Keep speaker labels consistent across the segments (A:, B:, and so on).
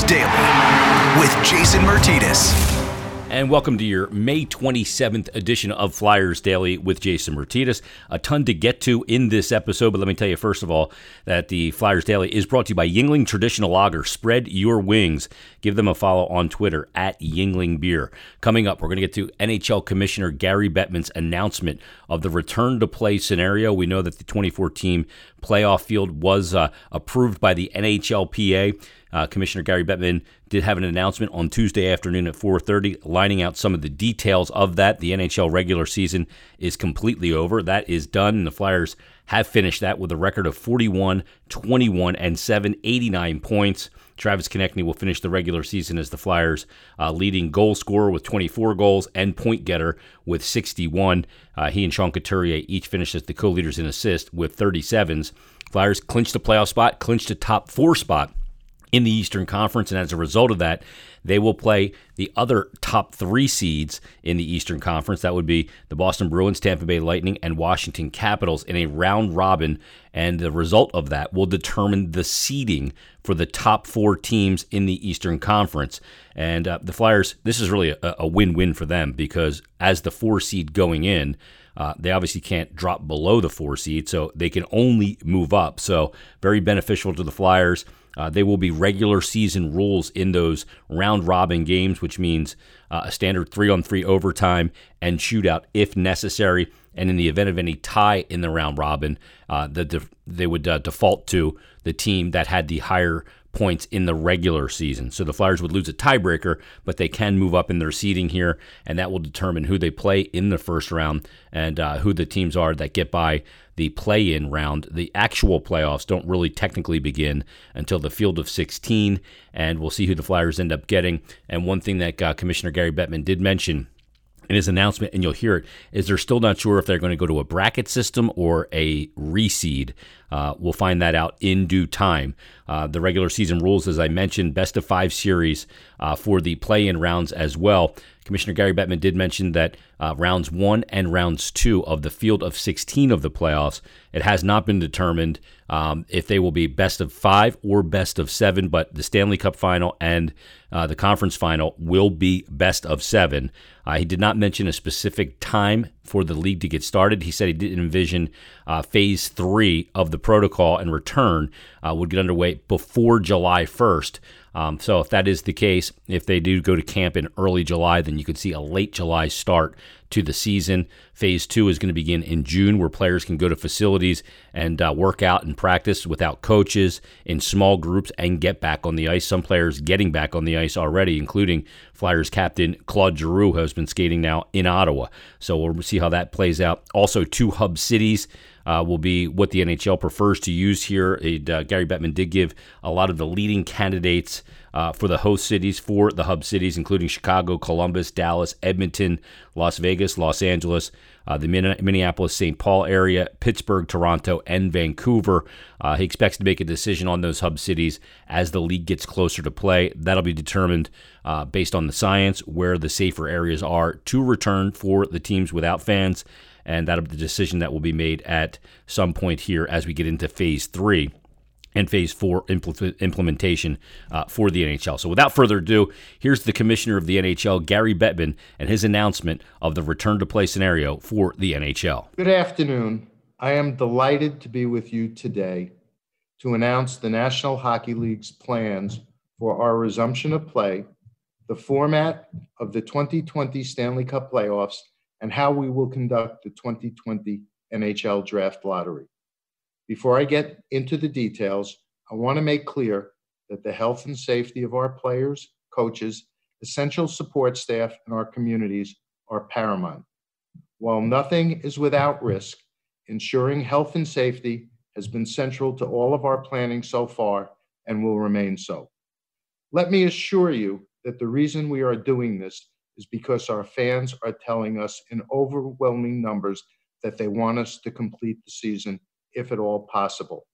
A: Daily with Jason Myrtetus
B: and welcome to your May 27th edition of Flyers Daily with Jason Myrtetus. A ton to get to in this episode, but let me tell you first of all that the Flyers Daily is brought to you by Yuengling Traditional Lager. Spread your wings. Give them a follow on Twitter at Yuengling Beer. Coming up, we're going to get to NHL Commissioner Gary Bettman's announcement of the return to play scenario. We know that the 24 team playoff field was uh, approved by the NHLPA. Uh, Commissioner Gary Bettman did have an announcement on Tuesday afternoon at 4:30, lining out some of the details of that. The NHL regular season is completely over. That is done, and the Flyers have finished that with a record of 41, 21, and 7, 89 points. Travis Konecny will finish the regular season as the Flyers' uh, leading goal scorer with 24 goals and point getter with 61. Uh, he and Sean Couturier each finished as the co-leaders in assists with 37s. Flyers clinched the playoff spot, clinched a top four spot in the Eastern Conference. And as a result of that, they will play the other top three seeds in the Eastern Conference. That would be the Boston Bruins, Tampa Bay Lightning, and Washington Capitals in a round robin. And the result of that will determine the seeding for the top four teams in the Eastern Conference. And uh, the Flyers, this is really a, a win win for them because as the four seed going in, uh, they obviously can't drop below the four seed, so they can only move up. So, very beneficial to the Flyers. Uh, they will be regular season rules in those round robin games, which means uh, a standard three on three overtime and shootout if necessary. And in the event of any tie in the round robin, uh, the def- they would uh, default to the team that had the higher points in the regular season. So the Flyers would lose a tiebreaker, but they can move up in their seeding here, and that will determine who they play in the first round and uh, who the teams are that get by the play in round. The actual playoffs don't really technically begin until the field of 16, and we'll see who the Flyers end up getting. And one thing that uh, Commissioner Gary Bettman did mention in his announcement, and you'll hear it, is they're still not sure if they're going to go to a bracket system or a reseed. Uh, we'll find that out in due time. Uh, the regular season rules, as I mentioned, best of five series uh, for the play in rounds as well. Commissioner Gary Bettman did mention that uh, rounds one and rounds two of the field of 16 of the playoffs, it has not been determined um, if they will be best of five or best of seven, but the Stanley Cup final and uh, the conference final will be best of seven. Uh, he did not mention a specific time for the league to get started. He said he didn't envision uh, phase three of the protocol and return uh, would get underway before July 1st. Um, so if that is the case, if they do go to camp in early July, then you could see a late July start to the season. Phase two is going to begin in June, where players can go to facilities and uh, work out and practice without coaches in small groups and get back on the ice. Some players getting back on the ice already, including Flyers captain Claude Giroux, who has been skating now in Ottawa. So we'll see how that plays out. Also, two hub cities uh, will be what the NHL prefers to use here. It, uh, Gary Bettman did give a lot of the leading candidates uh, for the host cities for the hub cities, including Chicago, Columbus, Dallas, Edmonton, Las Vegas, Los Angeles, uh, the Minneapolis St. Paul area, Pittsburgh, Toronto, and Vancouver. Uh, he expects to make a decision on those hub cities as the league gets closer to play. That'll be determined uh, based on the science, where the safer areas are to return for the teams without fans and that'll be the decision that will be made at some point here as we get into phase three and phase four impl- implementation uh, for the NHL. So, without further ado, here's the commissioner of the NHL, Gary Bettman, and his announcement of the return to play scenario for the NHL.
C: Good afternoon. I am delighted to be with you today to announce the National Hockey League's plans for our resumption of play, the format of the 2020 Stanley Cup playoffs, and how we will conduct the 2020 NHL Draft Lottery. Before I get into the details, I want to make clear that the health and safety of our players, coaches, essential support staff, and our communities are paramount. While nothing is without risk, ensuring health and safety has been central to all of our planning so far and will remain so. Let me assure you that the reason we are doing this is because our fans are telling us in overwhelming numbers that they want us to complete the season, if at all possible.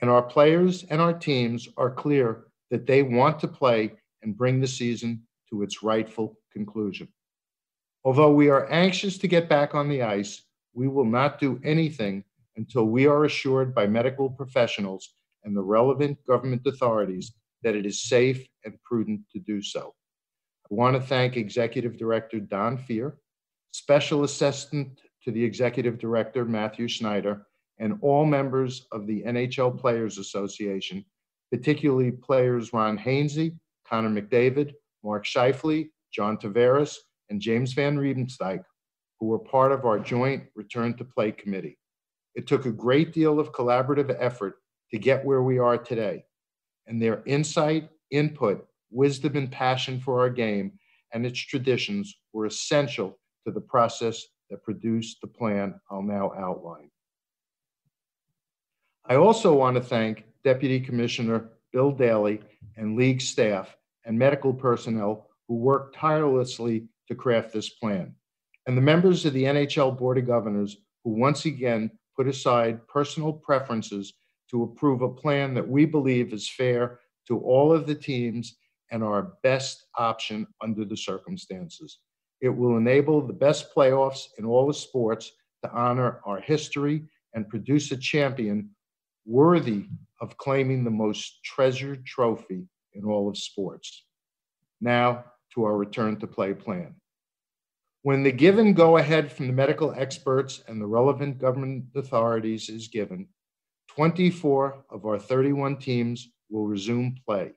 C: And our players and our teams are clear that they want to play and bring the season to its rightful conclusion. Although we are anxious to get back on the ice, we will not do anything until we are assured by medical professionals and the relevant government authorities that it is safe and prudent to do so. I want to thank Executive Director Don Fehr, Special Assistant to the Executive Director Mathieu Schneider, and all members of the NHL Players Association, particularly players Ron Hainsey, Connor McDavid, Mark Scheifele, John Tavares, and James Van Riemsdyk, who were part of our joint Return to Play committee. It took a great deal of collaborative effort to get where we are today, and their insight, input, wisdom, and passion for our game and its traditions were essential to the process that produced the plan I'll now outline. I also want to thank Deputy Commissioner Bill Daly and league staff and medical personnel who worked tirelessly to craft this plan, and the members of the NHL Board of Governors who once again put aside personal preferences to approve a plan that we believe is fair to all of the teams and our best option under the circumstances. It will enable the best playoffs in all the sports to honor our history and produce a champion worthy of claiming the most treasured trophy in all of sports. Now to our return to play plan. When the given go ahead from the medical experts and the relevant government authorities is given, 24 of our 31 teams will resume play.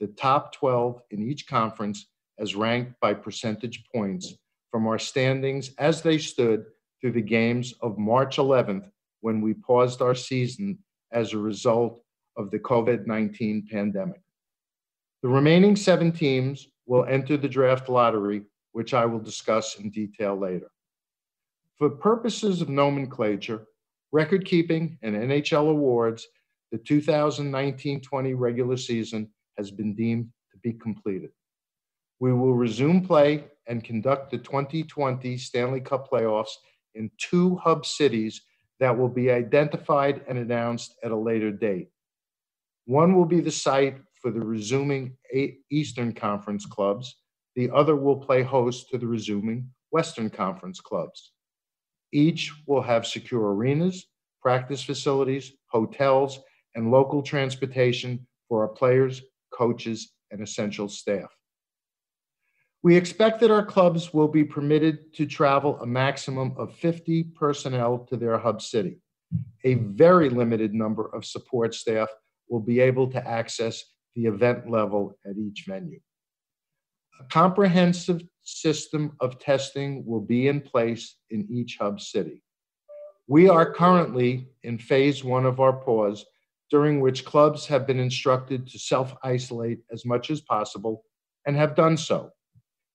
C: The top 12 in each conference as ranked by percentage points from our standings as they stood through the games of March 11th when we paused our season as a result of the COVID 19 pandemic. The remaining seven teams will enter the draft lottery, which I will discuss in detail later. For purposes of nomenclature, record keeping, and NHL awards, the 2019 20 regular season has been deemed to be completed. We will resume play and conduct the 2020 Stanley Cup playoffs in two hub cities that will be identified and announced at a later date. One will be the site for the resuming Eastern Conference clubs, the other will play host to the resuming Western Conference clubs. Each will have secure arenas, practice facilities, hotels, and local transportation for our players, coaches, and essential staff. We expect that our clubs will be permitted to travel a maximum of 50 personnel to their hub city. A very limited number of support staff will be able to access the event level at each venue. A comprehensive system of testing will be in place in each hub city. We are currently in phase one of our pause, during which clubs have been instructed to self isolate as much as possible and have done so.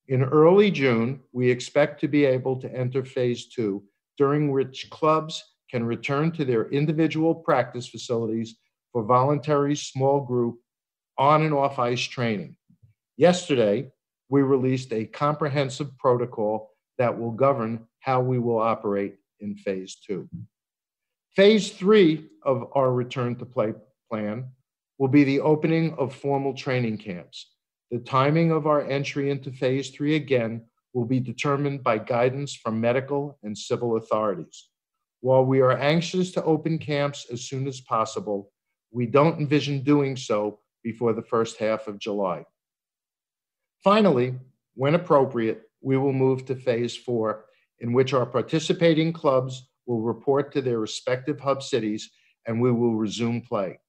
C: In early June, we expect to be able to enter phase two, during which clubs can return to their individual practice facilities for voluntary small group on and off ice training. Yesterday, we released a comprehensive protocol that will govern how we will operate in phase two. Phase three of our return to play plan will be the opening of formal training camps. The timing of our entry into phase three again will be determined by guidance from medical and civil authorities. While we are anxious to open camps as soon as possible, we don't envision doing so before the first half of July. Finally, when appropriate, we will move to phase four, in which our participating clubs will report to their respective hub cities and we will resume play.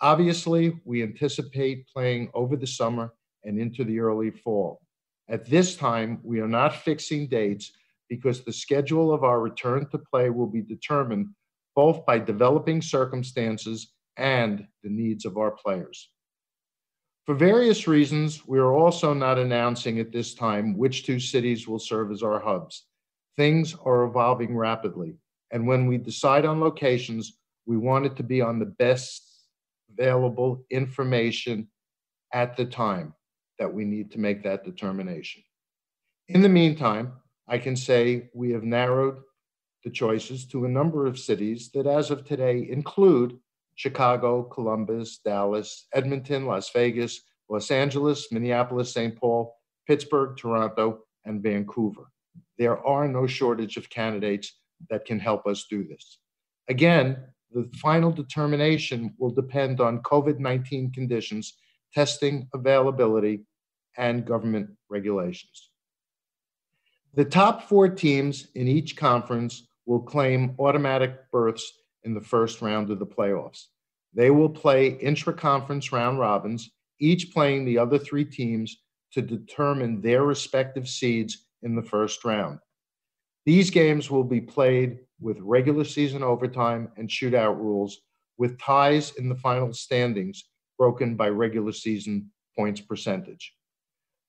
C: Obviously, we anticipate playing over the summer and into the early fall. At this time, we are not fixing dates because the schedule of our return to play will be determined both by developing circumstances and the needs of our players. For various reasons, we are also not announcing at this time which two cities will serve as our hubs. Things are evolving rapidly, and when we decide on locations, we want it to be on the best available information at the time that we need to make that determination. In the meantime, I can say we have narrowed the choices to a number of cities that, as of today, include Chicago, Columbus, Dallas, Edmonton, Las Vegas, Los Angeles, Minneapolis, St. Paul, Pittsburgh, Toronto, and Vancouver. There are no shortage of candidates that can help us do this. Again, the final determination will depend on COVID 19 conditions testing availability, and government regulations. The top four teams in each conference will claim automatic berths in the first round of the playoffs. They will play intra conference round robins, each playing the other three teams to determine their respective seeds in the first round. These games will be played with regular season overtime and shootout rules, with ties in the final standings broken by regular season points percentage.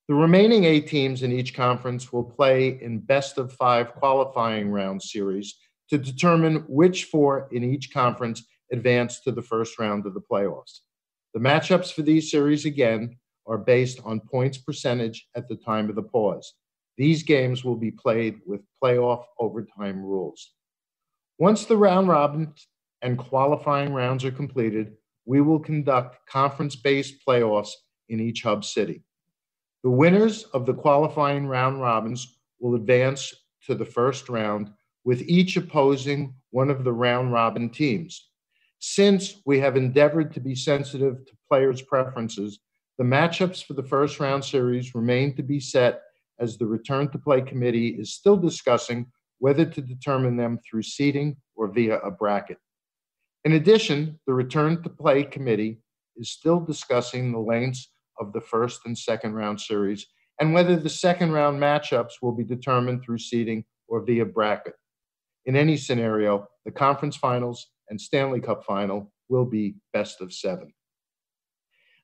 C: The remaining eight teams in each conference will play in best of five qualifying round series to determine which four in each conference advance to the first round of the playoffs. The matchups for these series, again, are based on points percentage at the time of the pause. These games will be played with playoff overtime rules. Once the round robin and qualifying rounds are completed, we will conduct conference based playoffs in each hub city. The winners of the qualifying round robins will advance to the first round, with each opposing one of the round robin teams. Since we have endeavored to be sensitive to players' preferences, the matchups for the first round series remain to be set as the return to play committee is still discussing whether to determine them through seeding or via a bracket. In addition, the return to play committee is still discussing the lengths of the first and second round series and whether the second round matchups will be determined through seeding or via bracket. In any scenario, the conference finals and Stanley Cup final will be best of seven.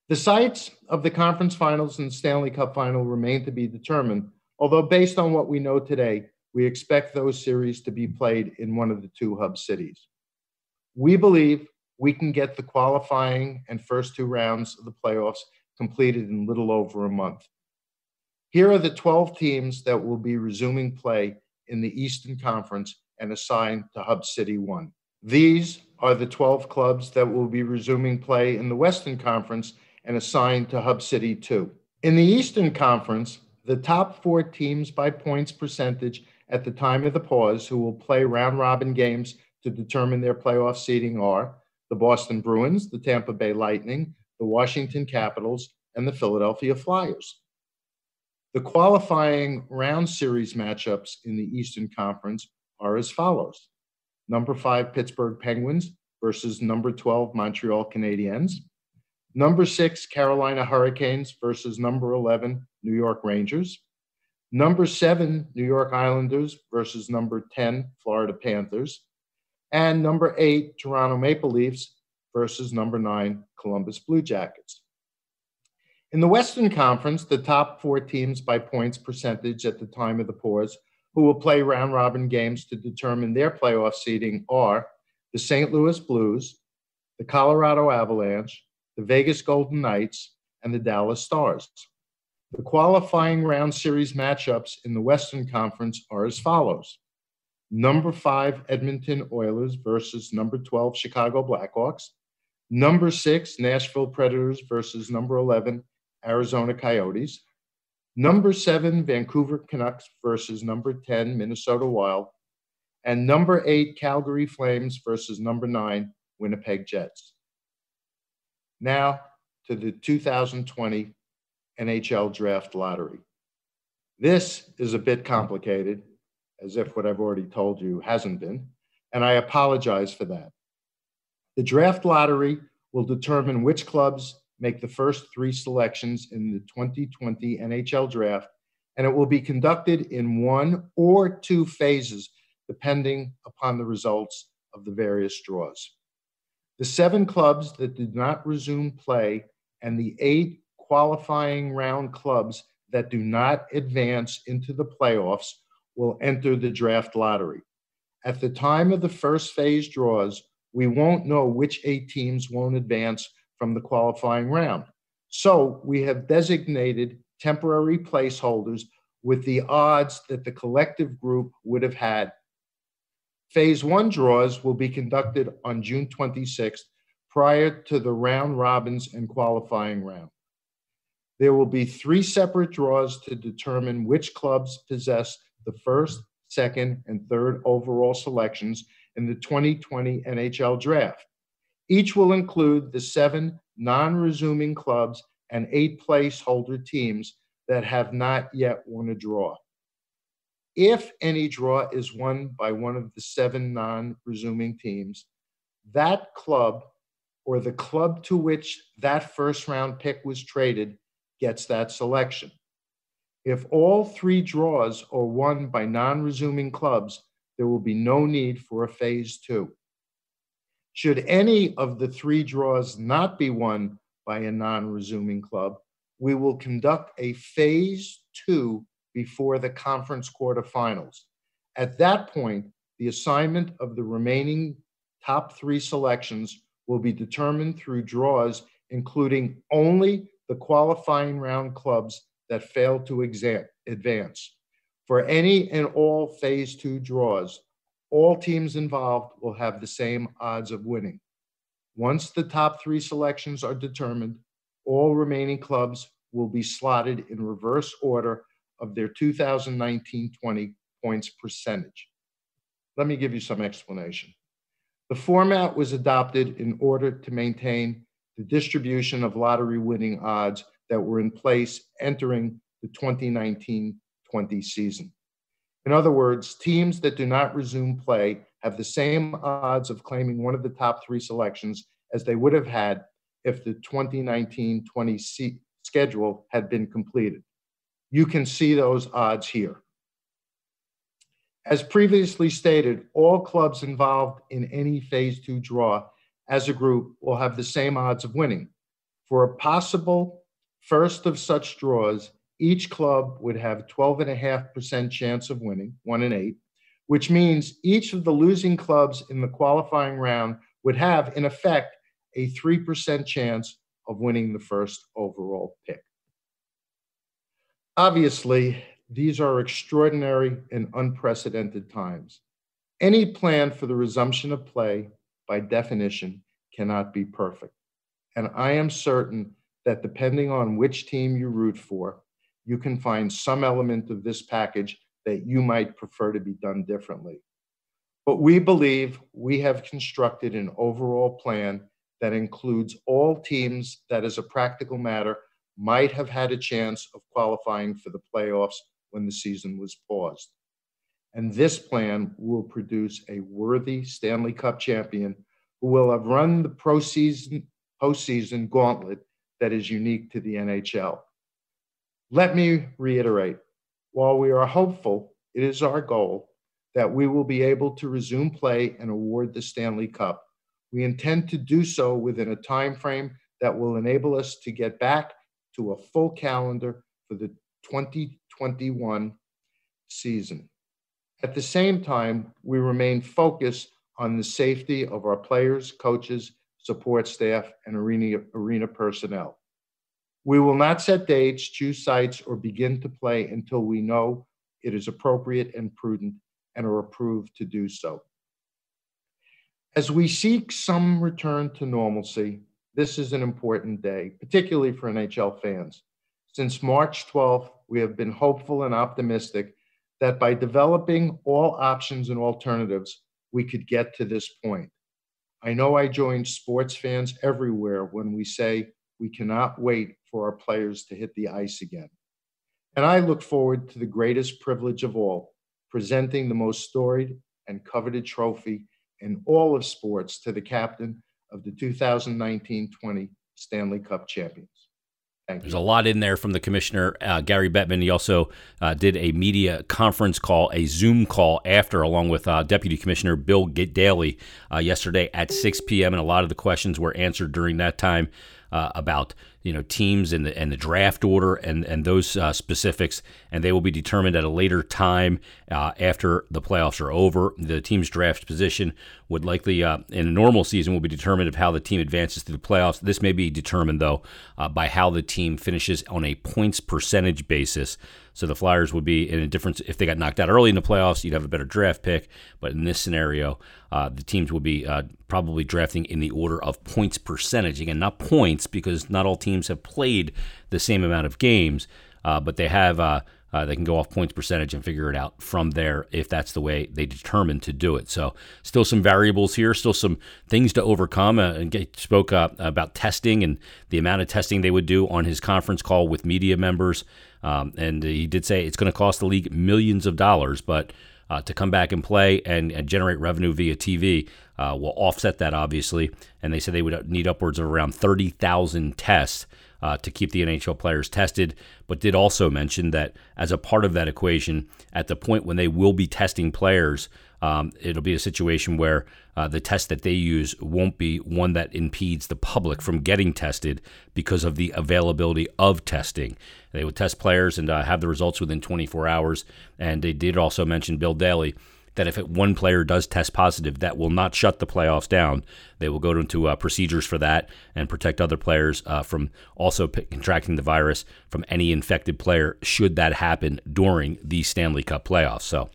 C: The sites of the conference finals and Stanley Cup final remain to be determined, although, based on what we know today, we expect those series to be played in one of the two hub cities. We believe we can get the qualifying and first two rounds of the playoffs completed in little over a month. Here are the 12 teams that will be resuming play in the Eastern Conference and assigned to Hub City 1. These are the 12 clubs that will be resuming play in the Western Conference and assigned to Hub City 2. In the Eastern Conference, the top four teams by points percentage at the time of the pause who will play round robin games to determine their playoff seeding are the Boston Bruins, the Tampa Bay Lightning, the Washington Capitals, and the Philadelphia Flyers. The qualifying round series matchups in the Eastern Conference are as follows number five Pittsburgh Penguins versus number 12 Montreal Canadiens, number six Carolina Hurricanes versus number 11 New York Rangers, number seven New York Islanders versus number 10 Florida Panthers, and number eight Toronto Maple Leafs versus number nine, Columbus Blue Jackets. In the Western Conference, the top four teams by points percentage at the time of the pause who will play round robin games to determine their playoff seeding are the St. Louis Blues, the Colorado Avalanche, the Vegas Golden Knights, and the Dallas Stars. The qualifying round series matchups in the Western Conference are as follows number five Edmonton Oilers versus number 12 Chicago Blackhawks, number six Nashville Predators versus number 11 Arizona Coyotes, number seven Vancouver Canucks versus number 10 Minnesota Wild, and number eight Calgary Flames versus number nine Winnipeg Jets. Now to the 2020 NHL Draft Lottery. This is a bit complicated, as if what I've already told you hasn't been, and I apologize for that. The draft lottery will determine which clubs make the first three selections in the 2020 NHL draft, and it will be conducted in one or two phases, depending upon the results of the various draws. The seven clubs that did not resume play and the eight qualifying round clubs that do not advance into the playoffs will enter the draft lottery. At the time of the first phase draws, we won't know which eight teams won't advance from the qualifying round. So we have designated temporary placeholders with the odds that the collective group would have had. Phase one draws will be conducted on June 26th prior to the round robins and qualifying round. There will be three separate draws to determine which clubs possess the first, second, and third overall selections in the 2020 NHL draft. Each will include the seven non resuming clubs and eight placeholder teams that have not yet won a draw. If any draw is won by one of the seven non resuming teams, that club or the club to which that first round pick was traded gets that selection. If all three draws are won by non resuming clubs, there will be no need for a phase two. Should any of the three draws not be won by a non resuming club, we will conduct a phase two before the conference quarterfinals. At that point, the assignment of the remaining top three selections will be determined through draws, including only the qualifying round clubs that fail to exam- advance. For any and all phase two draws, all teams involved will have the same odds of winning. Once the top three selections are determined, all remaining clubs will be slotted in reverse order of their 2019 20 points percentage. Let me give you some explanation. The format was adopted in order to maintain the distribution of lottery winning odds that were in place entering the 2019 20 season. In other words, teams that do not resume play have the same odds of claiming one of the top three selections as they would have had if the 2019 20 schedule had been completed. You can see those odds here. As previously stated, all clubs involved in any phase two draw as a group will have the same odds of winning. For a possible first of such draws, each club would have 12.5% chance of winning, one in eight, which means each of the losing clubs in the qualifying round would have, in effect, a 3% chance of winning the first overall pick. Obviously, these are extraordinary and unprecedented times. Any plan for the resumption of play, by definition, cannot be perfect. And I am certain that depending on which team you root for, you can find some element of this package that you might prefer to be done differently. But we believe we have constructed an overall plan that includes all teams that, as a practical matter, might have had a chance of qualifying for the playoffs when the season was paused. And this plan will produce a worthy Stanley Cup champion who will have run the postseason, postseason gauntlet that is unique to the NHL. Let me reiterate while we are hopeful, it is our goal that we will be able to resume play and award the Stanley Cup. We intend to do so within a time frame that will enable us to get back to a full calendar for the 2021 season. At the same time, we remain focused on the safety of our players, coaches, support staff, and arena, arena personnel. We will not set dates, choose sites, or begin to play until we know it is appropriate and prudent and are approved to do so. As we seek some return to normalcy, this is an important day, particularly for NHL fans. Since March 12th, we have been hopeful and optimistic that by developing all options and alternatives, we could get to this point. I know I join sports fans everywhere when we say we cannot wait for our players to hit the ice again. And I look forward to the greatest privilege of all presenting the most storied and coveted trophy in all of sports to the captain of the 2019 20 Stanley Cup champions.
B: There's a lot in there from the commissioner, uh, Gary Bettman. He also uh, did a media conference call, a Zoom call after, along with uh, Deputy Commissioner Bill Daly uh, yesterday at 6 p.m. And a lot of the questions were answered during that time uh, about you know teams and the and the draft order and and those uh, specifics, and they will be determined at a later time uh, after the playoffs are over. The team's draft position would likely, uh, in a normal season, will be determined of how the team advances to the playoffs. This may be determined though uh, by how the team finishes on a points percentage basis. So the Flyers would be in a difference If they got knocked out early in the playoffs, you'd have a better draft pick. But in this scenario, uh, the teams will be uh, probably drafting in the order of points percentage. Again, not points because not all teams have played the same amount of games, uh, but they have uh, uh, they can go off points percentage and figure it out from there if that's the way they determine to do it. So, still some variables here, still some things to overcome. Uh, and Gate spoke uh, about testing and the amount of testing they would do on his conference call with media members. Um, and he did say it's going to cost the league millions of dollars, but uh, to come back and play and, and generate revenue via TV uh, will offset that, obviously. And they said they would need upwards of around 30,000 tests uh, to keep the NHL players tested, but did also mention that as a part of that equation, at the point when they will be testing players, um, it'll be a situation where uh, the test that they use won't be one that impedes the public from getting tested because of the availability of testing. They would test players and uh, have the results within 24 hours. And they did also mention Bill Daly that if one player does test positive, that will not shut the playoffs down. They will go into uh, procedures for that and protect other players uh, from also p- contracting the virus from any infected player should that happen during the Stanley Cup playoffs. So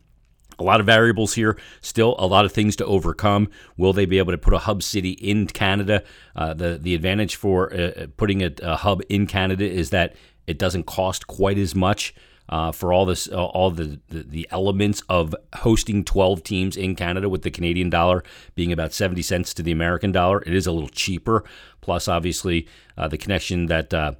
B: a lot of variables here, still a lot of things to overcome. Will they be able to put a hub city in Canada? Uh, the the advantage for uh, uh, putting a, a, hub in Canada is that it doesn't cost quite as much uh, for all this, uh, all the, the, the elements of hosting 12 teams in Canada, with the Canadian dollar being about 70 cents to the American dollar. It is a little cheaper. Plus, obviously, uh, the connection that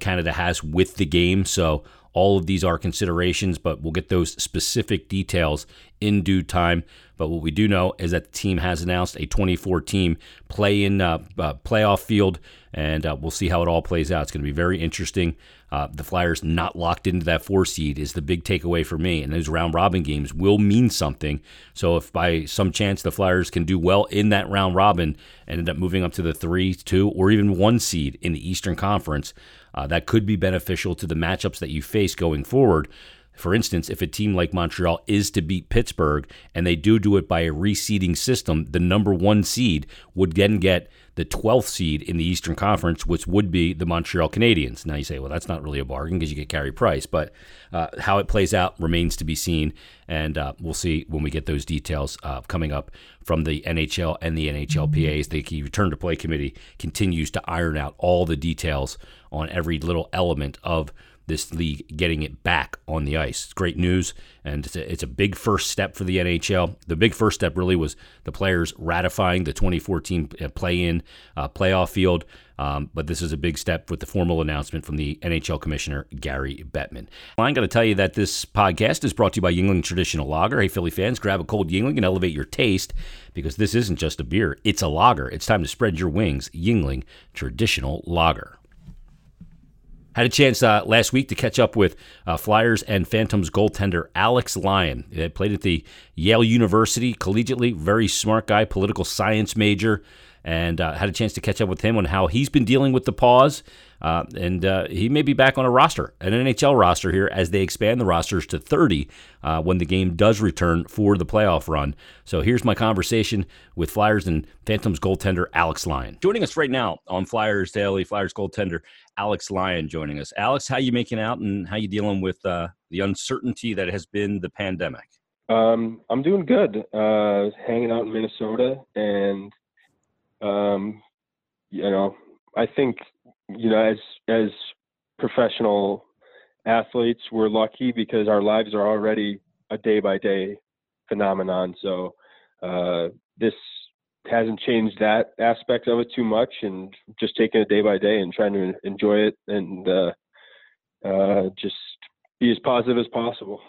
B: Canada has with the game. So all of these are considerations, but we'll get those specific details in due time. But what we do know is that the team has announced a 24 team play in uh, uh, playoff field, and uh, we'll see how it all plays out. It's going to be very interesting. Uh, the Flyers not locked into that four seed is the big takeaway for me, and those round robin games will mean something. So if by some chance the Flyers can do well in that round robin and end up moving up to the three, two, or even one seed in the Eastern Conference, uh, that could be beneficial to the matchups that you face going forward. For instance, if a team like Montreal is to beat Pittsburgh and they do do it by a reseeding system, the number one seed would then get the 12th seed in the Eastern Conference, which would be the Montreal Canadiens. Now you say, well, that's not really a bargain because you get Carey Price, but uh, how it plays out remains to be seen, and uh, we'll see when we get those details uh, coming up from the NHL and the NHLPAs. The Return to Play Committee continues to iron out all the details on every little element of this league getting it back on the ice. It's great news, and it's a, it's a big first step for the NHL. The big first step really was the players ratifying the 2014 uh, play-in uh, playoff field. Um, but this is a big step with the formal announcement from the NHL Commissioner Gary Bettman. I'm going to tell you that this podcast is brought to you by Yuengling Traditional Lager. Hey, Philly fans, grab a cold Yuengling and elevate your taste because this isn't just a beer; it's a lager. It's time to spread your wings. Yuengling Traditional Lager. Had a chance uh, last week to catch up with uh, Flyers and Phantoms goaltender Alex Lyon. He played at the Yale University collegiately, very smart guy, political science major, and uh, had a chance to catch up with him on how he's been dealing with the pause uh, and uh, he may be back on a roster, an NHL roster here, as they expand the rosters to 30 uh, when the game does return for the playoff run. So here's my conversation with Flyers and Phantoms goaltender Alex Lyon. Joining us right now on Flyers Daily, Flyers goaltender Alex Lyon joining us. Alex, how you making out and how you dealing with uh, the uncertainty that has been the pandemic?
D: Um, I'm doing good. Uh, hanging out in Minnesota, and um, you know, I think you know, as as professional athletes, we're lucky because our lives are already a day by day phenomenon. So uh, this hasn't changed that aspect of it too much, and just taking it day by day and trying to enjoy it and uh, uh, just be as positive as possible.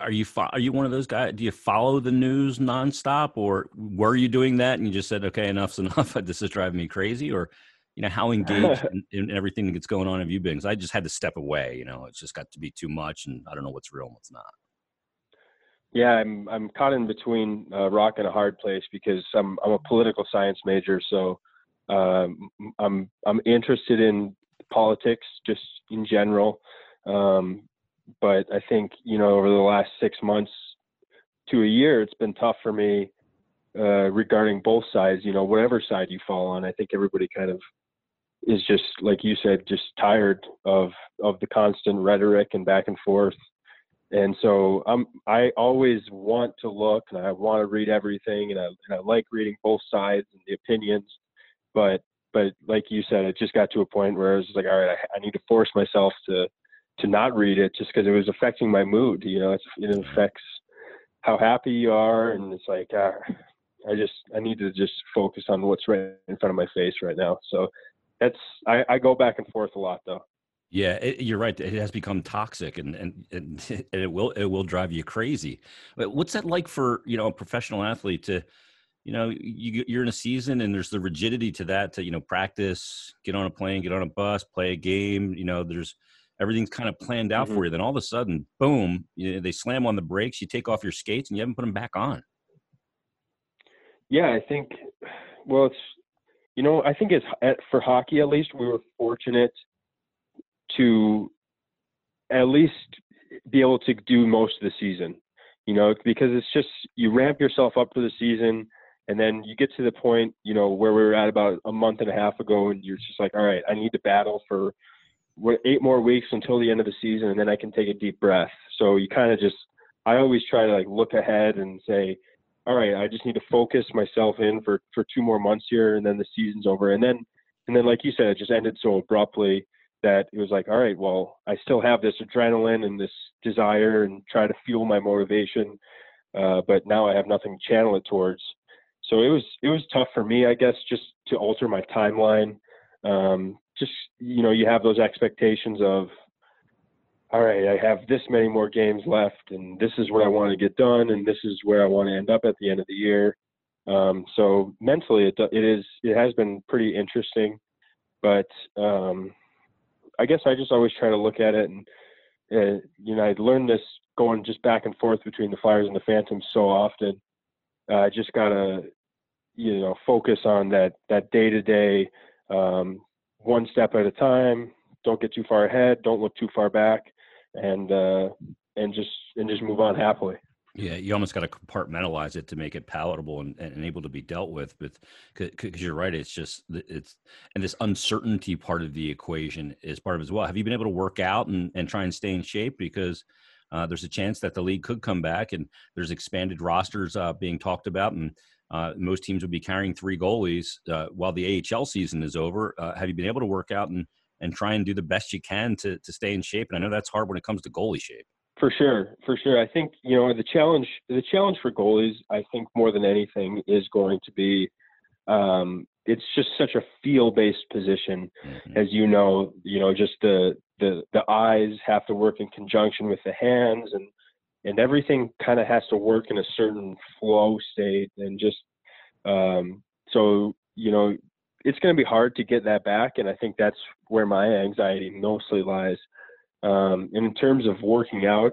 B: Are you fo- are you one of those guys? Do you follow the news nonstop, or were you doing that and you just said, "Okay, enough's enough. this is driving me crazy," or you know how engaged in, in, everything that's going on have you been because i just had to step away you know it's just got to be too much and i don't know what's real and what's not
D: yeah i'm i'm caught in between a rock and a hard place because i'm i'm a political science major so um, i'm i'm interested in politics just in general um, but i think you know over the last six months to a year it's been tough for me uh, regarding both sides, you know, whatever side you fall on, I think everybody kind of is just like you said, just tired of of the constant rhetoric and back and forth. And so I'm I always want to look and I want to read everything and I and I like reading both sides and the opinions, but but like you said, it just got to a point where I was like, all right, I, I need to force myself to to not read it just because it was affecting my mood. You know, it's, it affects how happy you are, and it's like uh, I just I need to just focus on what's right in front of my face right now. So that's I, I go back and forth a lot though.
B: Yeah, it, you're right. It has become toxic, and, and and it will it will drive you crazy. But what's that like for you know a professional athlete to, you know, you you're in a season and there's the rigidity to that to you know practice, get on a plane, get on a bus, play a game. You know, there's everything's kind of planned out mm-hmm. for you. Then all of a sudden, boom, you know, they slam on the brakes. You take off your skates and you haven't put them back on.
D: Yeah, I think. Well, it's you know I think it's for hockey at least we were fortunate to at least be able to do most of the season. You know, because it's just you ramp yourself up for the season, and then you get to the point, you know, where we were at about a month and a half ago, and you're just like, all right, I need to battle for what eight more weeks until the end of the season, and then I can take a deep breath. So you kind of just, I always try to like look ahead and say, all right, I just need to focus myself in for for two more months here, and then the season's over, and then and then like you said, it just ended so abruptly that it was like, all right, well, I still have this adrenaline and this desire and try to fuel my motivation, uh, but now I have nothing to channel it towards. So it was it was tough for me, I guess, just to alter my timeline. Um, just you know, you have those expectations of, all right, I have this many more games left, and this is what I want to get done, and this is where I want to end up at the end of the year. Um, so mentally, it it is it has been pretty interesting, but um, I guess I just always try to look at it and uh, you know I learned this going just back and forth between the Flyers and the Phantoms so often. Uh, I just gotta you know focus on that that day to day, one step at a time. Don't get too far ahead. Don't look too far back, and uh, and just and just move on happily.
B: Yeah, you almost got to compartmentalize it to make it palatable and, and able to be dealt with. With because you're right, it's just it's and this uncertainty part of the equation is part of it as well. Have you been able to work out and, and try and stay in shape because uh, there's a chance that the league could come back and there's expanded rosters uh, being talked about and uh, most teams would be carrying three goalies uh, while the AHL season is over. Uh, have you been able to work out and and try and do the best you can to to stay in shape? And I know that's hard when it comes to goalie shape.
D: For sure, for sure. I think you know the challenge. The challenge for goalies, I think more than anything, is going to be. Um, it's just such a feel-based position, mm-hmm. as you know. You know, just the the the eyes have to work in conjunction with the hands, and and everything kind of has to work in a certain flow state, and just um, so you know, it's going to be hard to get that back, and I think that's where my anxiety mostly lies. Um, in terms of working out,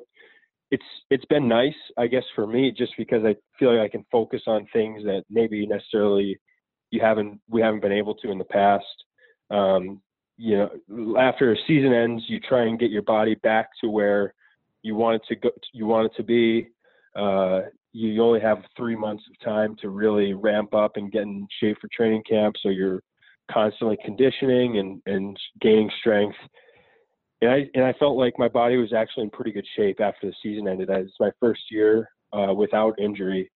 D: it's it's been nice, I guess, for me, just because I feel like I can focus on things that maybe necessarily you haven't we haven't been able to in the past. Um, you know, after a season ends, you try and get your body back to where you want it to go. You want it to be. Uh, you only have three months of time to really ramp up and get in shape for training camp. So you're constantly conditioning and, and gaining strength and I and I felt like my body was actually in pretty good shape after the season ended. It's my first year uh, without injury,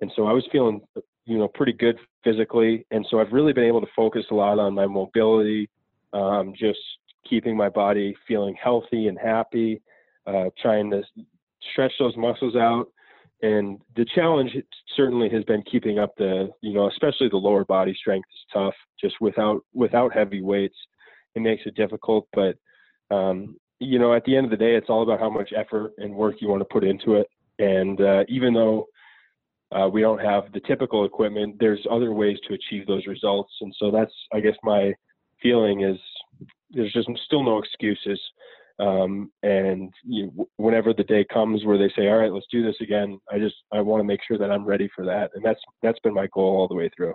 D: and so I was feeling you know pretty good physically. And so I've really been able to focus a lot on my mobility, um, just keeping my body feeling healthy and happy, uh, trying to stretch those muscles out. And the challenge certainly has been keeping up the you know especially the lower body strength is tough just without without heavy weights. It makes it difficult, but um, you know, at the end of the day, it's all about how much effort and work you want to put into it. And uh, even though uh, we don't have the typical equipment, there's other ways to achieve those results. And so that's, I guess, my feeling is there's just still no excuses. Um, and you whenever the day comes where they say, "All right, let's do this again," I just I want to make sure that I'm ready for that, and that's that's been my goal all the way through.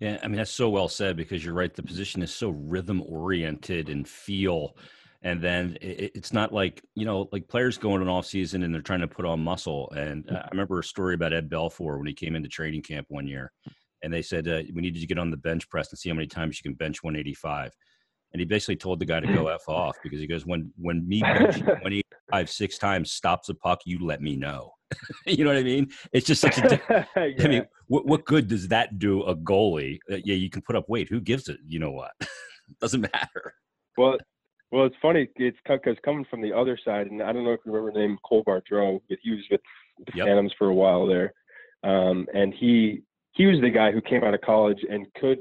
B: Yeah, I mean that's so well said because you're right. The position is so rhythm oriented and feel and then it, it's not like you know like players going in off season and they're trying to put on muscle and uh, i remember a story about ed belfour when he came into training camp one year and they said uh, we need you to get on the bench press and see how many times you can bench 185 and he basically told the guy to go f off because he goes when when me bench 185 six times stops a puck you let me know. You know what i mean? It's just such a yeah. i mean what, what good does that do a goalie? Uh, yeah you can put up weight. Who gives it you know what? Doesn't matter.
D: Well well, it's funny. It's because coming from the other side, and I don't know if you remember the name Cole but he was with the yep. Phantoms for a while there, um, and he he was the guy who came out of college and could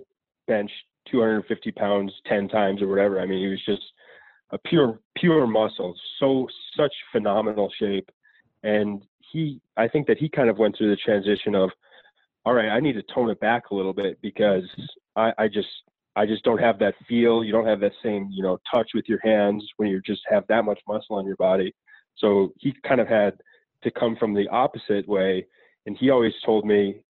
D: bench 250 pounds 10 times or whatever. I mean, he was just a pure pure muscle, so such phenomenal shape, and he I think that he kind of went through the transition of, all right, I need to tone it back a little bit because I, I just I just don't have that feel. You don't have that same, you know, touch with your hands when you just have that much muscle on your body. So he kind of had to come from the opposite way. And he always told me,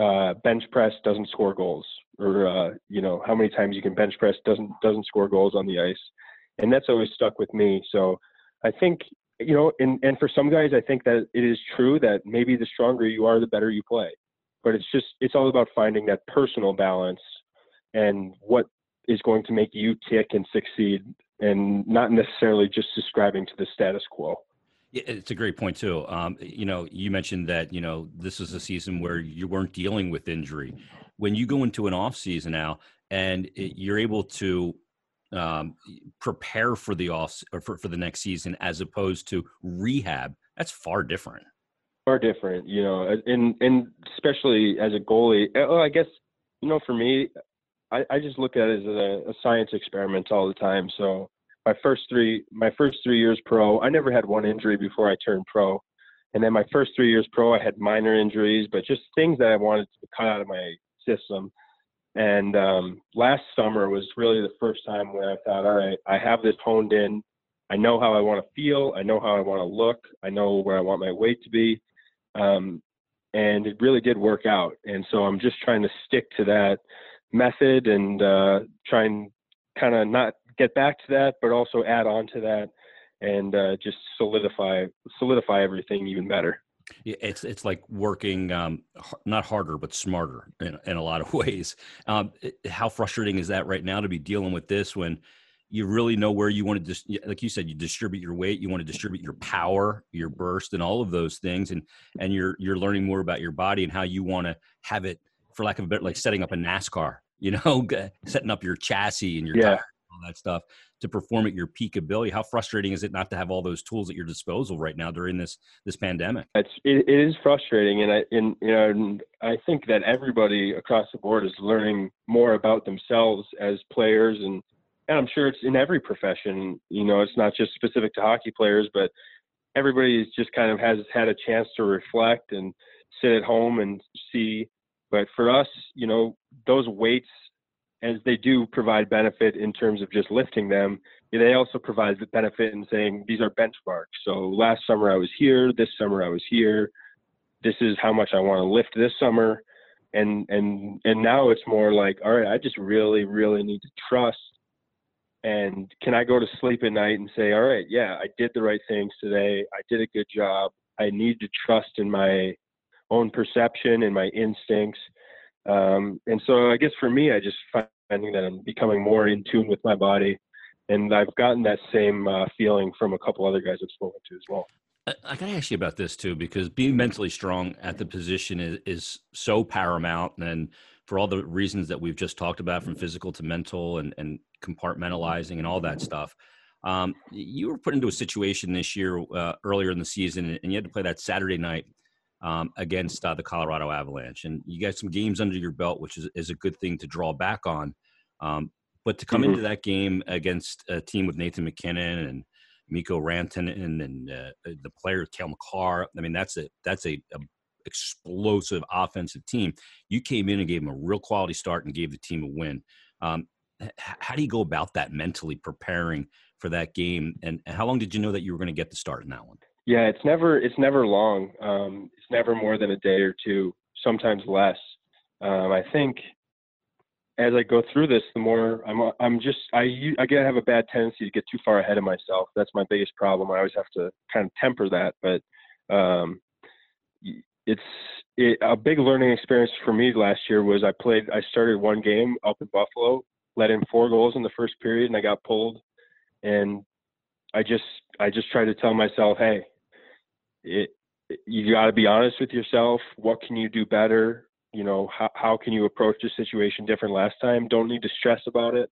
D: uh, bench press doesn't score goals, or uh, you know, how many times you can bench press doesn't doesn't score goals on the ice. And that's always stuck with me. So I think, you know, and and for some guys, I think that it is true that maybe the stronger you are, the better you play. But it's just it's all about finding that personal balance and what is going to make you tick and succeed and not necessarily just subscribing to the status quo.
B: Yeah, it's a great point too. Um, you know, you mentioned that you know this is a season where you weren't dealing with injury. When you go into an off season now, and it, you're able to um, prepare for the off or for, for the next season as opposed to rehab, that's far different.
D: Far different, you know, and and especially as a goalie. Well, I guess you know, for me, I, I just look at it as a, a science experiment all the time. So my first three my first three years pro, I never had one injury before I turned pro. And then my first three years pro, I had minor injuries, but just things that I wanted to cut out of my system. And um, last summer was really the first time when I thought, all right, I have this honed in. I know how I want to feel. I know how I want to look. I know where I want my weight to be. Um, and it really did work out. And so I'm just trying to stick to that method and uh, try and kind of not get back to that, but also add on to that and uh, just solidify solidify everything even better.
B: It's it's like working um, not harder but smarter in, in a lot of ways. Um, how frustrating is that right now to be dealing with this when you really know where you want to just like you said you distribute your weight you want to distribute your power your burst and all of those things and and you're you're learning more about your body and how you want to have it for lack of a better, like setting up a NASCAR, you know, setting up your chassis and your yeah. all that stuff to perform at your peak ability. How frustrating is it not to have all those tools at your disposal right now during this this pandemic?
D: It's it, it is frustrating, and I and you know and I think that everybody across the board is learning more about themselves as players, and and I'm sure it's in every profession. You know, it's not just specific to hockey players, but everybody just kind of has had a chance to reflect and sit at home and see but for us, you know, those weights, as they do provide benefit in terms of just lifting them, they also provide the benefit in saying these are benchmarks. So last summer I was here, this summer I was here. This is how much I want to lift this summer. And and and now it's more like, all right, I just really, really need to trust and can I go to sleep at night and say, all right, yeah, I did the right things today. I did a good job. I need to trust in my own perception and my instincts. Um, and so I guess for me, I just finding that I'm becoming more in tune with my body. And I've gotten that same uh, feeling from a couple other guys I've spoken to as well.
B: I got to ask you about this too, because being mentally strong at the position is, is so paramount. And for all the reasons that we've just talked about, from physical to mental and, and compartmentalizing and all that stuff, um, you were put into a situation this year uh, earlier in the season, and you had to play that Saturday night um, against uh, the Colorado Avalanche. And you got some games under your belt, which is, is a good thing to draw back on. Um, but to come mm-hmm. into that game against a team with Nathan MacKinnon and Mikko Rantanen and uh, the player Cale Makar, I mean that's a that's a, a, explosive offensive team. You came in and gave them a real quality start and gave the team a win. Um, how do you go about that mentally preparing for that game? And how long did you know that you were going to get the start in that one?
D: Yeah, it's never it's never long. Um, it's never more than a day or two, sometimes less. Um, I think as I go through this, the more I'm I'm just I I get have a bad tendency to get too far ahead of myself. That's my biggest problem. I always have to kind of temper that, but um, it's it, a big learning experience for me last year was I played I started one game up in Buffalo, let in four goals in the first period, and I got pulled, and I just I just try to tell myself, hey, it, you got to be honest with yourself. What can you do better? You know, how, how can you approach the situation different last time? Don't need to stress about it.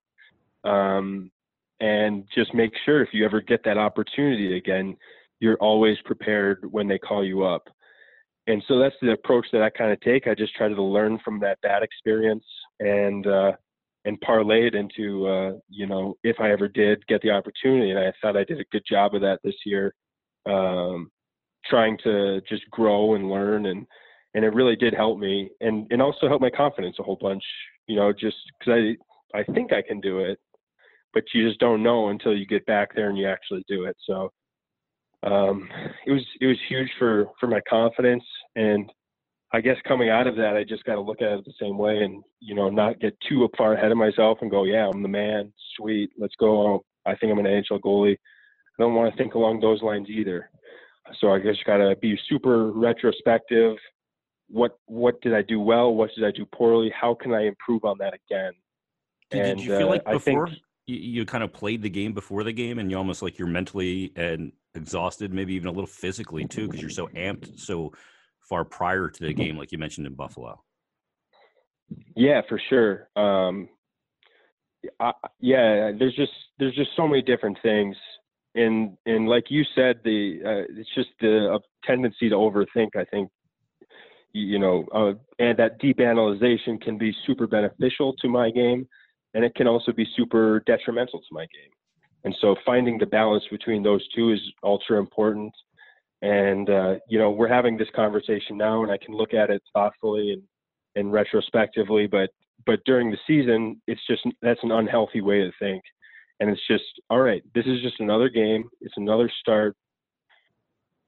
D: Um, and just make sure if you ever get that opportunity again, you're always prepared when they call you up. And so that's the approach that I kind of take. I just try to learn from that bad experience and uh, and parlay it into uh, you know if I ever did get the opportunity, and I thought I did a good job of that this year, um, trying to just grow and learn and and it really did help me and and also help my confidence a whole bunch. You know, just because I I think I can do it, but you just don't know until you get back there and you actually do it. So um, it was it was huge for for my confidence and I guess coming out of that, I just got to look at it the same way and, you know, not get too far ahead of myself and go, yeah, I'm the man. Sweet. Let's go. I think I'm an NHL goalie. I don't want to think along those lines either. So I just got to be super retrospective. What, what did I do well? What did I do poorly? How can I improve on that again?
B: Did, and, did you feel uh, like before think, you, you kind of played the game before the game and you almost like you're mentally and exhausted, maybe even a little physically too, because you're so amped, so far prior to the mm-hmm. game, like you mentioned in Buffalo.
D: Yeah, for sure. Um, I, yeah, there's just there's just so many different things, and and like you said, the uh, it's just the tendency to overthink. I think you know, uh, and that deep analyzation can be super beneficial to my game, and it can also be super detrimental to my game. And so, finding the balance between those two is ultra important and uh, you know we're having this conversation now and i can look at it thoughtfully and and retrospectively but but during the season it's just that's an unhealthy way to think and it's just all right this is just another game. It's another start.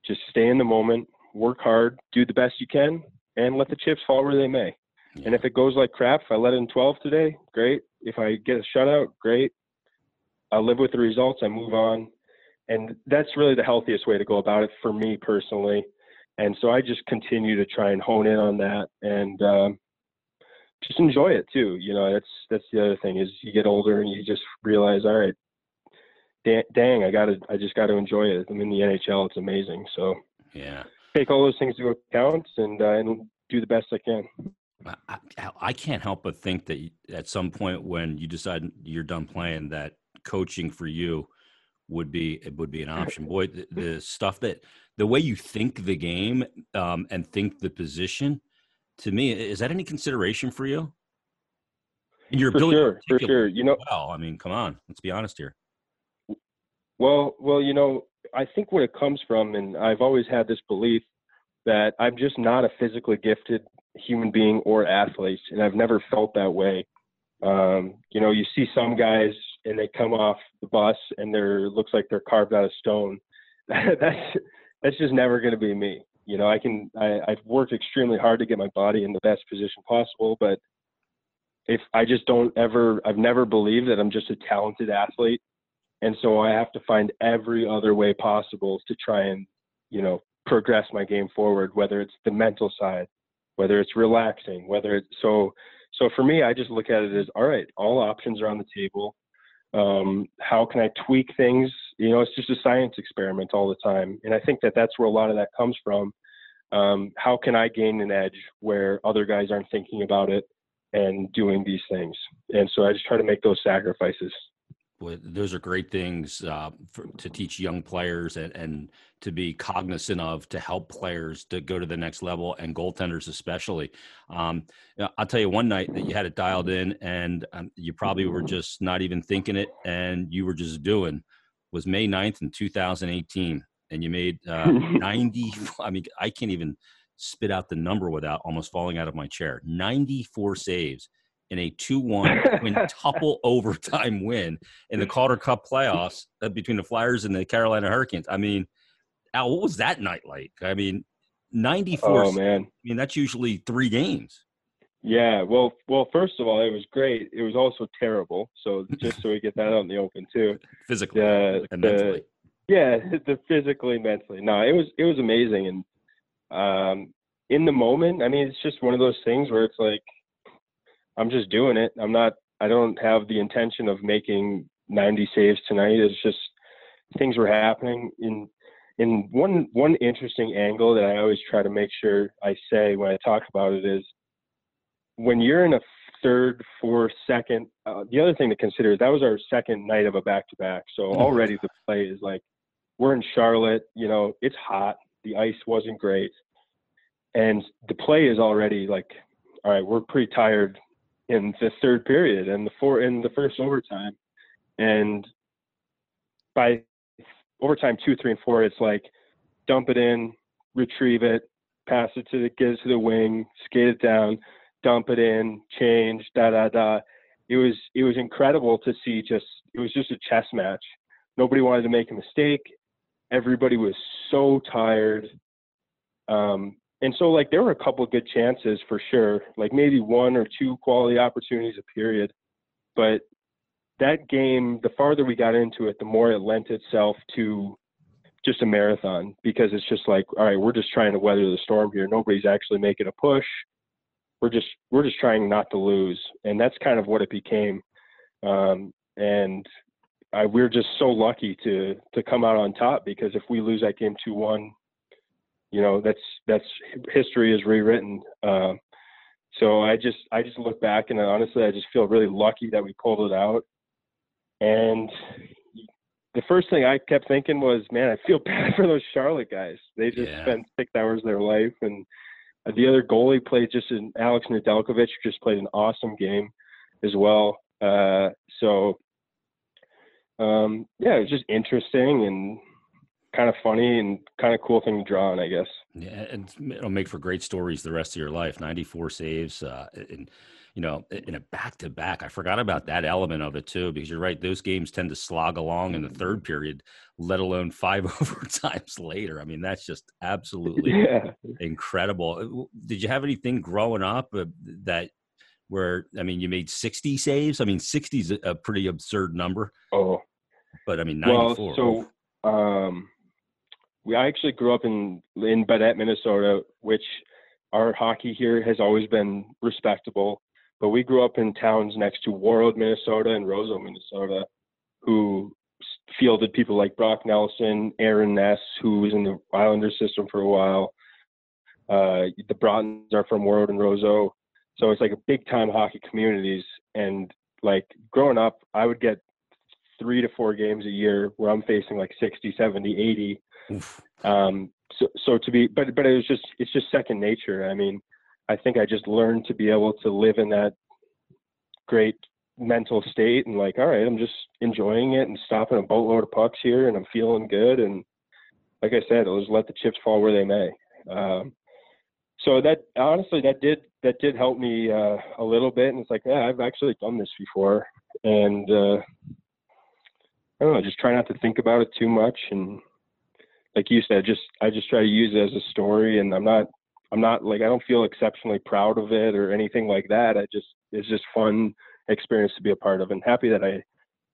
D: Just stay in the moment work hard do the best you can and let the chips fall where they may. Yeah. and if it goes like crap if i let in 12 today great. If i get a shutout great. I live with the results i move on. And that's really the healthiest way to go about it for me personally. And so I just continue to try and hone in on that. And um, just enjoy it too. You know, that's that's the other thing is you get older and you just realize, all right, dang, I got to, I just got to enjoy it. I'm in the NHL; it's amazing. So
B: yeah,
D: take all those things into account and uh, and do the best I can.
B: I, I can't help but think that at some point when you decide you're done playing, that coaching for you would be it would be an option. Boy, the, the stuff that the way you think the game um, and think the position, to me, is that any consideration for you?
D: In your for ability sure, for sure. You know,
B: well, I mean, come on, let's be honest here.
D: Well, well, you know, I think where it comes from, and I've always had this belief that I'm just not a physically gifted human being or athlete, and I've never felt that way. Um, you know, you see some guys and they come off the bus and they're looks like they're carved out of stone. that's that's just never going to be me. You know, I can I, I've worked extremely hard to get my body in the best position possible, but if I just don't ever I've never believed that I'm just a talented athlete. And so I have to find every other way possible to try and, you know, progress my game forward, whether it's the mental side, whether it's relaxing, whether it's so so for me, I just look at it as all right, all options are on the table um, how can i tweak things you know it's just a science experiment all the time. And i think that that's where a lot of that comes from. Um, how can i gain an edge where other guys aren't thinking about it and doing these things? And so i just try to make those sacrifices.
B: Those are great things uh, for, to teach young players and, and to be cognizant of to help players to go to the next level and goaltenders especially. Um, I'll tell you one night that you had it dialed in and um, you probably were just not even thinking it and you were just doing was May 9th in 2018 and you made uh, 90 I mean I can't even spit out the number without almost falling out of my chair 94 saves in a 2-1 quintuple overtime win in the Calder Cup playoffs uh, between the Flyers and the Carolina Hurricanes. I mean, Al, what was that night like? I mean, 94.
D: Oh man. I
B: mean, that's usually 3 games.
D: Yeah, well, well, first of all, it was great. It was also terrible. So just so we get that out in the open too.
B: Physically the, and mentally.
D: Yeah, the physically, mentally. No, it was it was amazing, and um, in the moment, I mean, it's just one of those things where it's like I'm just doing it. I'm not. I don't have the intention of making 90 saves tonight. It's just things were happening in in one one interesting angle that I always try to make sure I say when I talk about it is when you're in a third, fourth, second. Uh, the other thing to consider is that was our second night of a back to back. So
B: Mhm.
D: already the play is like, we're in Charlotte, you know, it's hot. The ice wasn't great. And the play is already like, all right, we're pretty tired in the third period and the four in the first overtime. And by overtime two, three, and four, it's like dump it in, retrieve it, pass it to the get it to the wing, skate it down, dump it in, change, da da da. It was it was incredible to see just it was just a chess match. Nobody wanted to make a mistake. Everybody was so tired. Um, and so like there were a couple good chances for sure, like maybe one or two quality opportunities a period. But that game, the farther we got into it, the more it lent itself to just a marathon because it's just like, all right, we're just trying to weather the storm here. Nobody's actually making a push. We're just we're just trying not to lose, and that's kind of what it became. Um, and I, we're just so lucky to to come out on top because if we lose that game two one, you know that's that's history is rewritten. Um, so I just I just look back and honestly I just feel really lucky that we pulled it out. And the first thing I kept thinking was, man, I feel bad for those Charlotte guys. They just
B: Yeah.
D: spent six hours of their life, and uh, the other goalie played just an Alex Nedeljkovic just played an awesome game as well. Uh, so um, yeah, it was just interesting and kind of funny and kind of cool thing to draw on, I guess.
B: Yeah, and it'll make for great stories the rest of your life. Ninety-four saves, uh, and you know, in a back-to-back. I forgot about that element of it too, because you're right; those games tend to slog along in the third period, let alone five overtimes later. I mean, that's just absolutely
D: Yeah.
B: incredible. Uh, Did you have anything growing up uh, that where I mean, you made sixty saves? I mean, sixty is a- pretty absurd number,
D: Oh,
B: but I mean,
D: well, so um, we I actually grew up in in Baudette, Minnesota, which our hockey here has always been respectable. But we grew up in towns next to Warroad, Minnesota, and Roseau, Minnesota, who fielded people like Brock Nelson, Aaron Ness, who was in the Islander system for a while. Uh, the Brotens are from Warroad and Roseau, so it's like a big time hockey communities. And like growing up, I would get three to four games a year where I'm facing like 60, 70, 80. Um, so, so to be, but, but it was just, it's just second nature. I mean, I think I just learned to be able to live in that great mental state and like, all right, I'm just enjoying it and stopping a boatload of pucks here and I'm feeling good. And like I said, I'll just let the chips fall where they may. Um, so that honestly, that did, that did help me uh, a little bit. And it's like, yeah, I've actually done this before. And uh, I don't know, just try not to think about it too much. And like you said, just I just try to use it as a story. And I'm not, I'm not like I don't feel exceptionally proud of it or anything like that. I just it's just fun experience to be a part of, and happy that I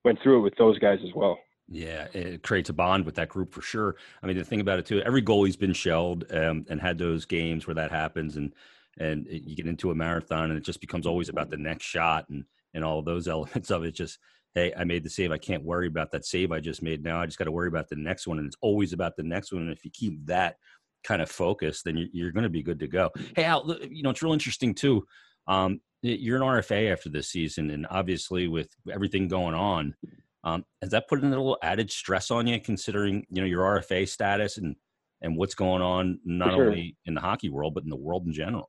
D: went through it with those guys as well.
B: Yeah, it creates a bond with that group for sure. I mean, the thing about it too, every goalie's been shelled um, and had those games where that happens, and and you get into a marathon, and it just becomes always about the next shot and and all those elements of it. Just hey, I made the save. I can't worry about that save I just made. Now I just got to worry about the next one, and it's always about the next one. And if you keep that kind of focus, then you're, you're going to be good to go. Hey, Al, you know it's real interesting too. Um, you're an RFA after this season, and obviously with everything going on, um, has that put a little added stress on you, considering you know your RFA status and and what's going on not
D: sure.
B: only in the hockey world but in the world in general?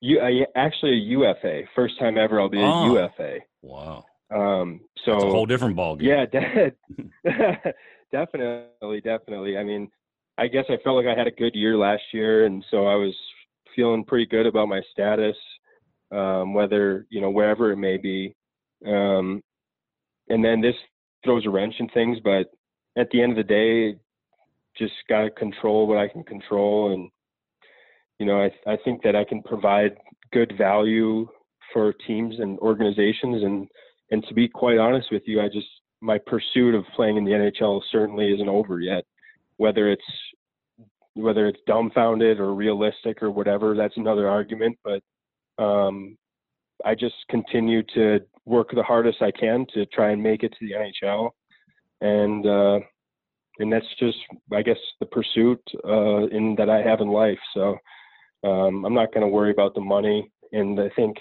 D: You I, actually a UFA, first time ever I'll be a
B: Oh.
D: UFA.
B: Wow,
D: Um, so
B: it's a whole different ball game.
D: Yeah, de- definitely, definitely. I mean, I guess I felt like I had a good year last year, and so I was feeling pretty good about my status, um, whether you know wherever it may be. Um, and then this throws a wrench in things, but at the end of the day, just gotta control what I can control, and you know, I I think that I can provide good value for teams and organizations and and to be quite honest with you, I just my pursuit of playing in the NHL certainly isn't over yet. Whether it's whether it's dumbfounded or realistic or whatever, that's another argument. But um, I just continue to work the hardest I can to try and make it to the NHL, and uh, and that's just I guess the pursuit uh, in that I have in life. So um, I'm not going to worry about the money, and I think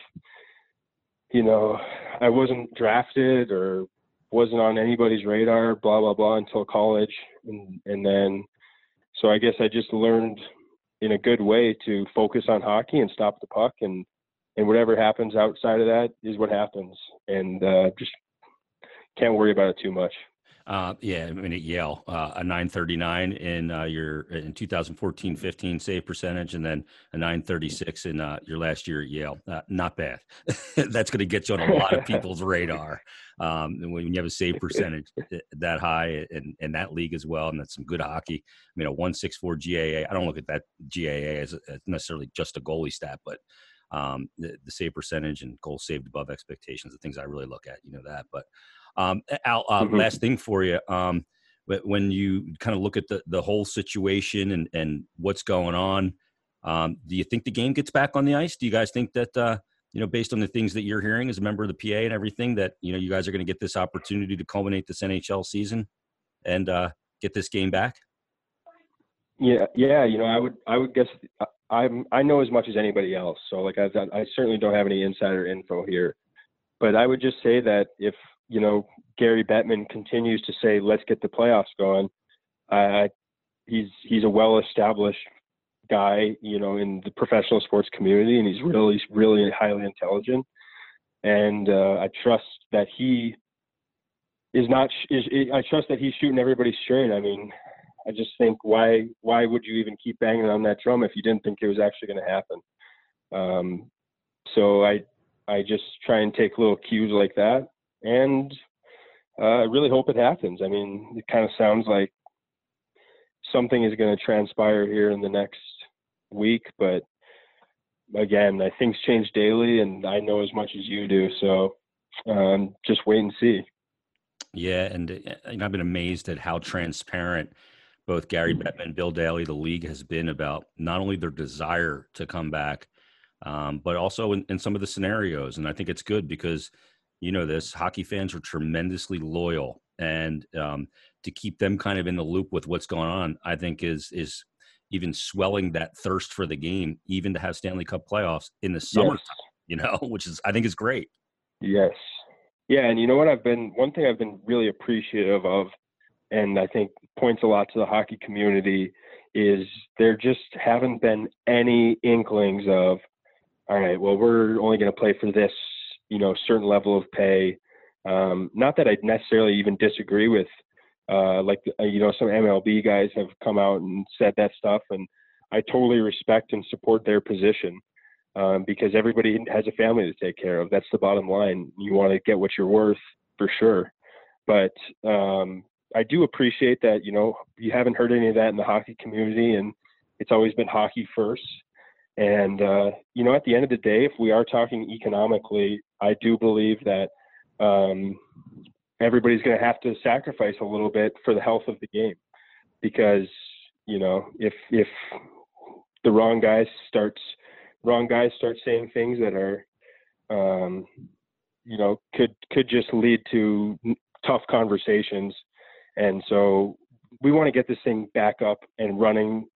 D: you know, I wasn't drafted or wasn't on anybody's radar, blah blah blah, until college, and and then, so I guess I just learned in a good way to focus on hockey and stop the puck, and and whatever happens outside of that is what happens, and uh, just can't worry about it too much.
B: Uh, yeah, I mean at Yale, uh, a 939 in uh, your in 2014-15 save percentage, and then a 936 in uh, your last year at Yale. Uh, not bad. That's going to get you on a lot of people's radar. Um, when you have a save percentage that high in, in that league as well, and that's some good hockey. I mean, a 164 GAA. I don't look at that GAA as, as necessarily just a goalie stat, but um, the, the save percentage and goals saved above expectations, the things I really look at. You know that, but um, Al, uh, mm-hmm. last thing for you. Um, when you kind of look at the, the whole situation and, and what's going on, um, do you think the game gets back on the ice? Do you guys think that, uh, you know, based on the things that you're hearing as a member of the PA and everything, that, you know, you guys are going to get this opportunity to culminate this NHL season and uh, get this game back?
D: Yeah, yeah. You know, I would, I would guess uh, I'm, I know as much as anybody else. So like, I, I certainly don't have any insider info here, but I would just say that if you know, Gary Bettman continues to say, let's get the playoffs going. Uh, he's he's a well-established guy, you know, in the professional sports community, and he's really really highly intelligent. And uh, I trust that he is not. Is, I trust that he's shooting everybody straight. I mean, I just think why why would you even keep banging on that drum if you didn't think it was actually going to happen? Um, so I I just try and take little cues like that and uh, I really hope it happens. I mean, it kind of sounds like something is going to transpire here in the next week, but again, things change daily, and I know as much as you do. So um, just wait and see.
B: Yeah, and, uh, and I've been amazed at how transparent both Gary mm-hmm. Bettman and Bill Daly, the league, has been about not only their desire to come back, um, but also in, in, some of the scenarios. And I think it's good because you know this hockey fans are tremendously loyal and um, to keep them kind of in the loop with what's going on i think is is even swelling that thirst for the game even to have stanley cup playoffs in the summer yes. you know which is i think is great.
D: Yes. Yeah and you know what? I've been one thing i've been really appreciative of and i think points a lot to the hockey community is there just haven't been any inklings of all right well we're only going to play for this you know certain level of pay. Um, not that I necessarily even disagree with, uh, like uh, you know some MLB guys have come out and said that stuff, and I totally respect and support their position um, because everybody has a family to take care of. That's the bottom line. You want to get what you're worth for sure, but um, I do appreciate that you know you haven't heard any of that in the hockey community, and it's always been hockey first. And uh, you know, at the end of the day, if we are talking economically, I do believe that um, everybody's going to have to sacrifice a little bit for the health of the game, because you know, if if the wrong guys starts wrong guys start saying things that are, um, you know, could could just lead to tough conversations, and so we want to get this thing back up and running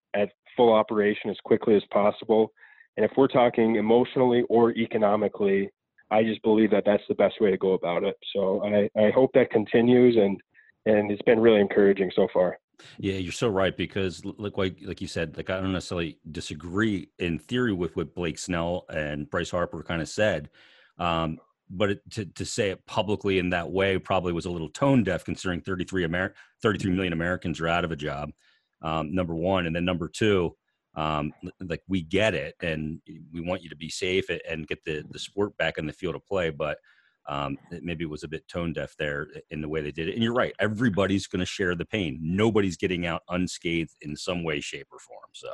D: full operation as quickly as possible. And if we're talking emotionally or economically, I just believe that that's the best way to go about it. So I, I hope that continues and and it's been really encouraging so far.
B: Yeah, you're so right because look like like you said, like I don't necessarily disagree in theory with what Blake Snell and Bryce Harper kind of said. Um, but it, to, to say it publicly in that way probably was a little tone deaf considering 33 Amer- 33 million Americans are out of a job um, number one, and then number two, um, like we get it, and we want you to be safe and get the the sport back in the field of play, but. Um, it maybe was a bit tone deaf there in the way they did it. And you're right, everybody's going to share the pain. Nobody's getting out unscathed in some way, shape, or form. So,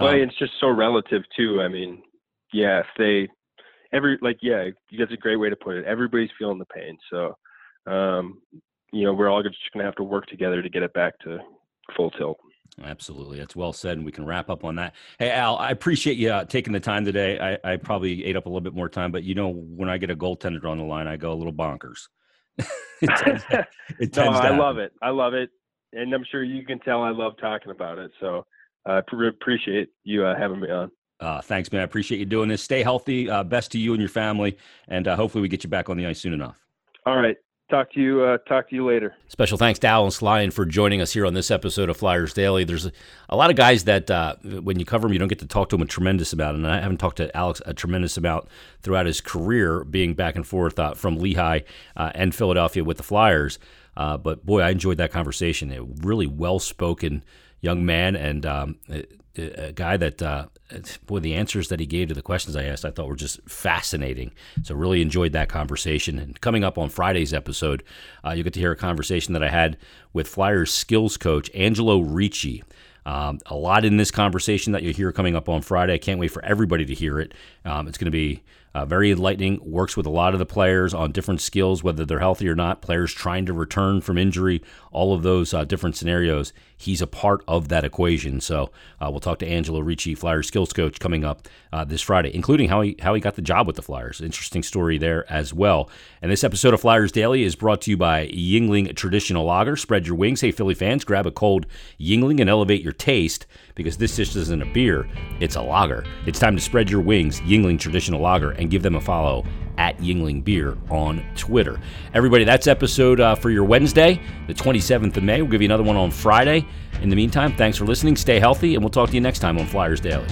D: well, um, it's just so relative too. I mean, yeah, if they every like yeah, that's a great way to put it. Everybody's feeling the pain, so um, you know we're all just going to have to work together to get it back to full tilt.
B: Absolutely. That's well said. And we can wrap up on that. Hey, Al, I appreciate you uh, taking the time today. I, I, probably ate up a little bit more time, but you know, when I get a goaltender on the line, I go a little bonkers.
D: it tends to, it tends no, I love it. I love it. And I'm sure you can tell I love talking about it. So I uh, appreciate you uh, having me on.
B: Uh, thanks, man. I appreciate you doing this. Stay healthy. Uh, best to you and your family, and uh, hopefully we get you back on the ice soon enough.
D: All right. Talk to you. Uh, talk to you later.
B: Special thanks to Alex Lyon for joining us here on this episode of Flyers Daily. There's a, lot of guys that uh, when you cover them, you don't get to talk to them a tremendous amount, and I haven't talked to Alex a tremendous amount throughout his career, being back and forth uh, from Lehigh and Philadelphia with the Flyers. but boy, I enjoyed that conversation. A really well-spoken young man, and um, a guy that uh, boy the answers that he gave to the questions I asked I thought were just fascinating. So really enjoyed that conversation. And coming up on Friday's episode, uh, you get to hear a conversation that I had with Flyers skills coach Angelo Ricci. Um, a lot in this conversation that you'll hear coming up on Friday. I can't wait for everybody to hear it. Um, it's going to be uh, very enlightening. Works with a lot of the players on different skills, whether they're healthy or not. Players trying to return from injury, all of those uh, different scenarios. He's a part of that equation. So uh, we'll talk to Angelo Ricci, Flyers skills coach, coming up uh, this Friday, including how he how he got the job with the Flyers. Interesting story there as well. And this episode of Flyers Daily is brought to you by Yuengling Traditional Lager. Spread your wings, hey Philly fans! Grab a cold Yuengling and elevate your taste because this dish isn't a beer, it's a lager. It's time to spread your wings, Yuengling Traditional Lager, and give them a follow at Yuengling Beer on Twitter. Everybody, that's episode uh, for your Wednesday, the 27th of May. We'll give you another one on Friday. In the meantime, thanks for listening. Stay healthy, and we'll talk to you next time on Flyers Daily.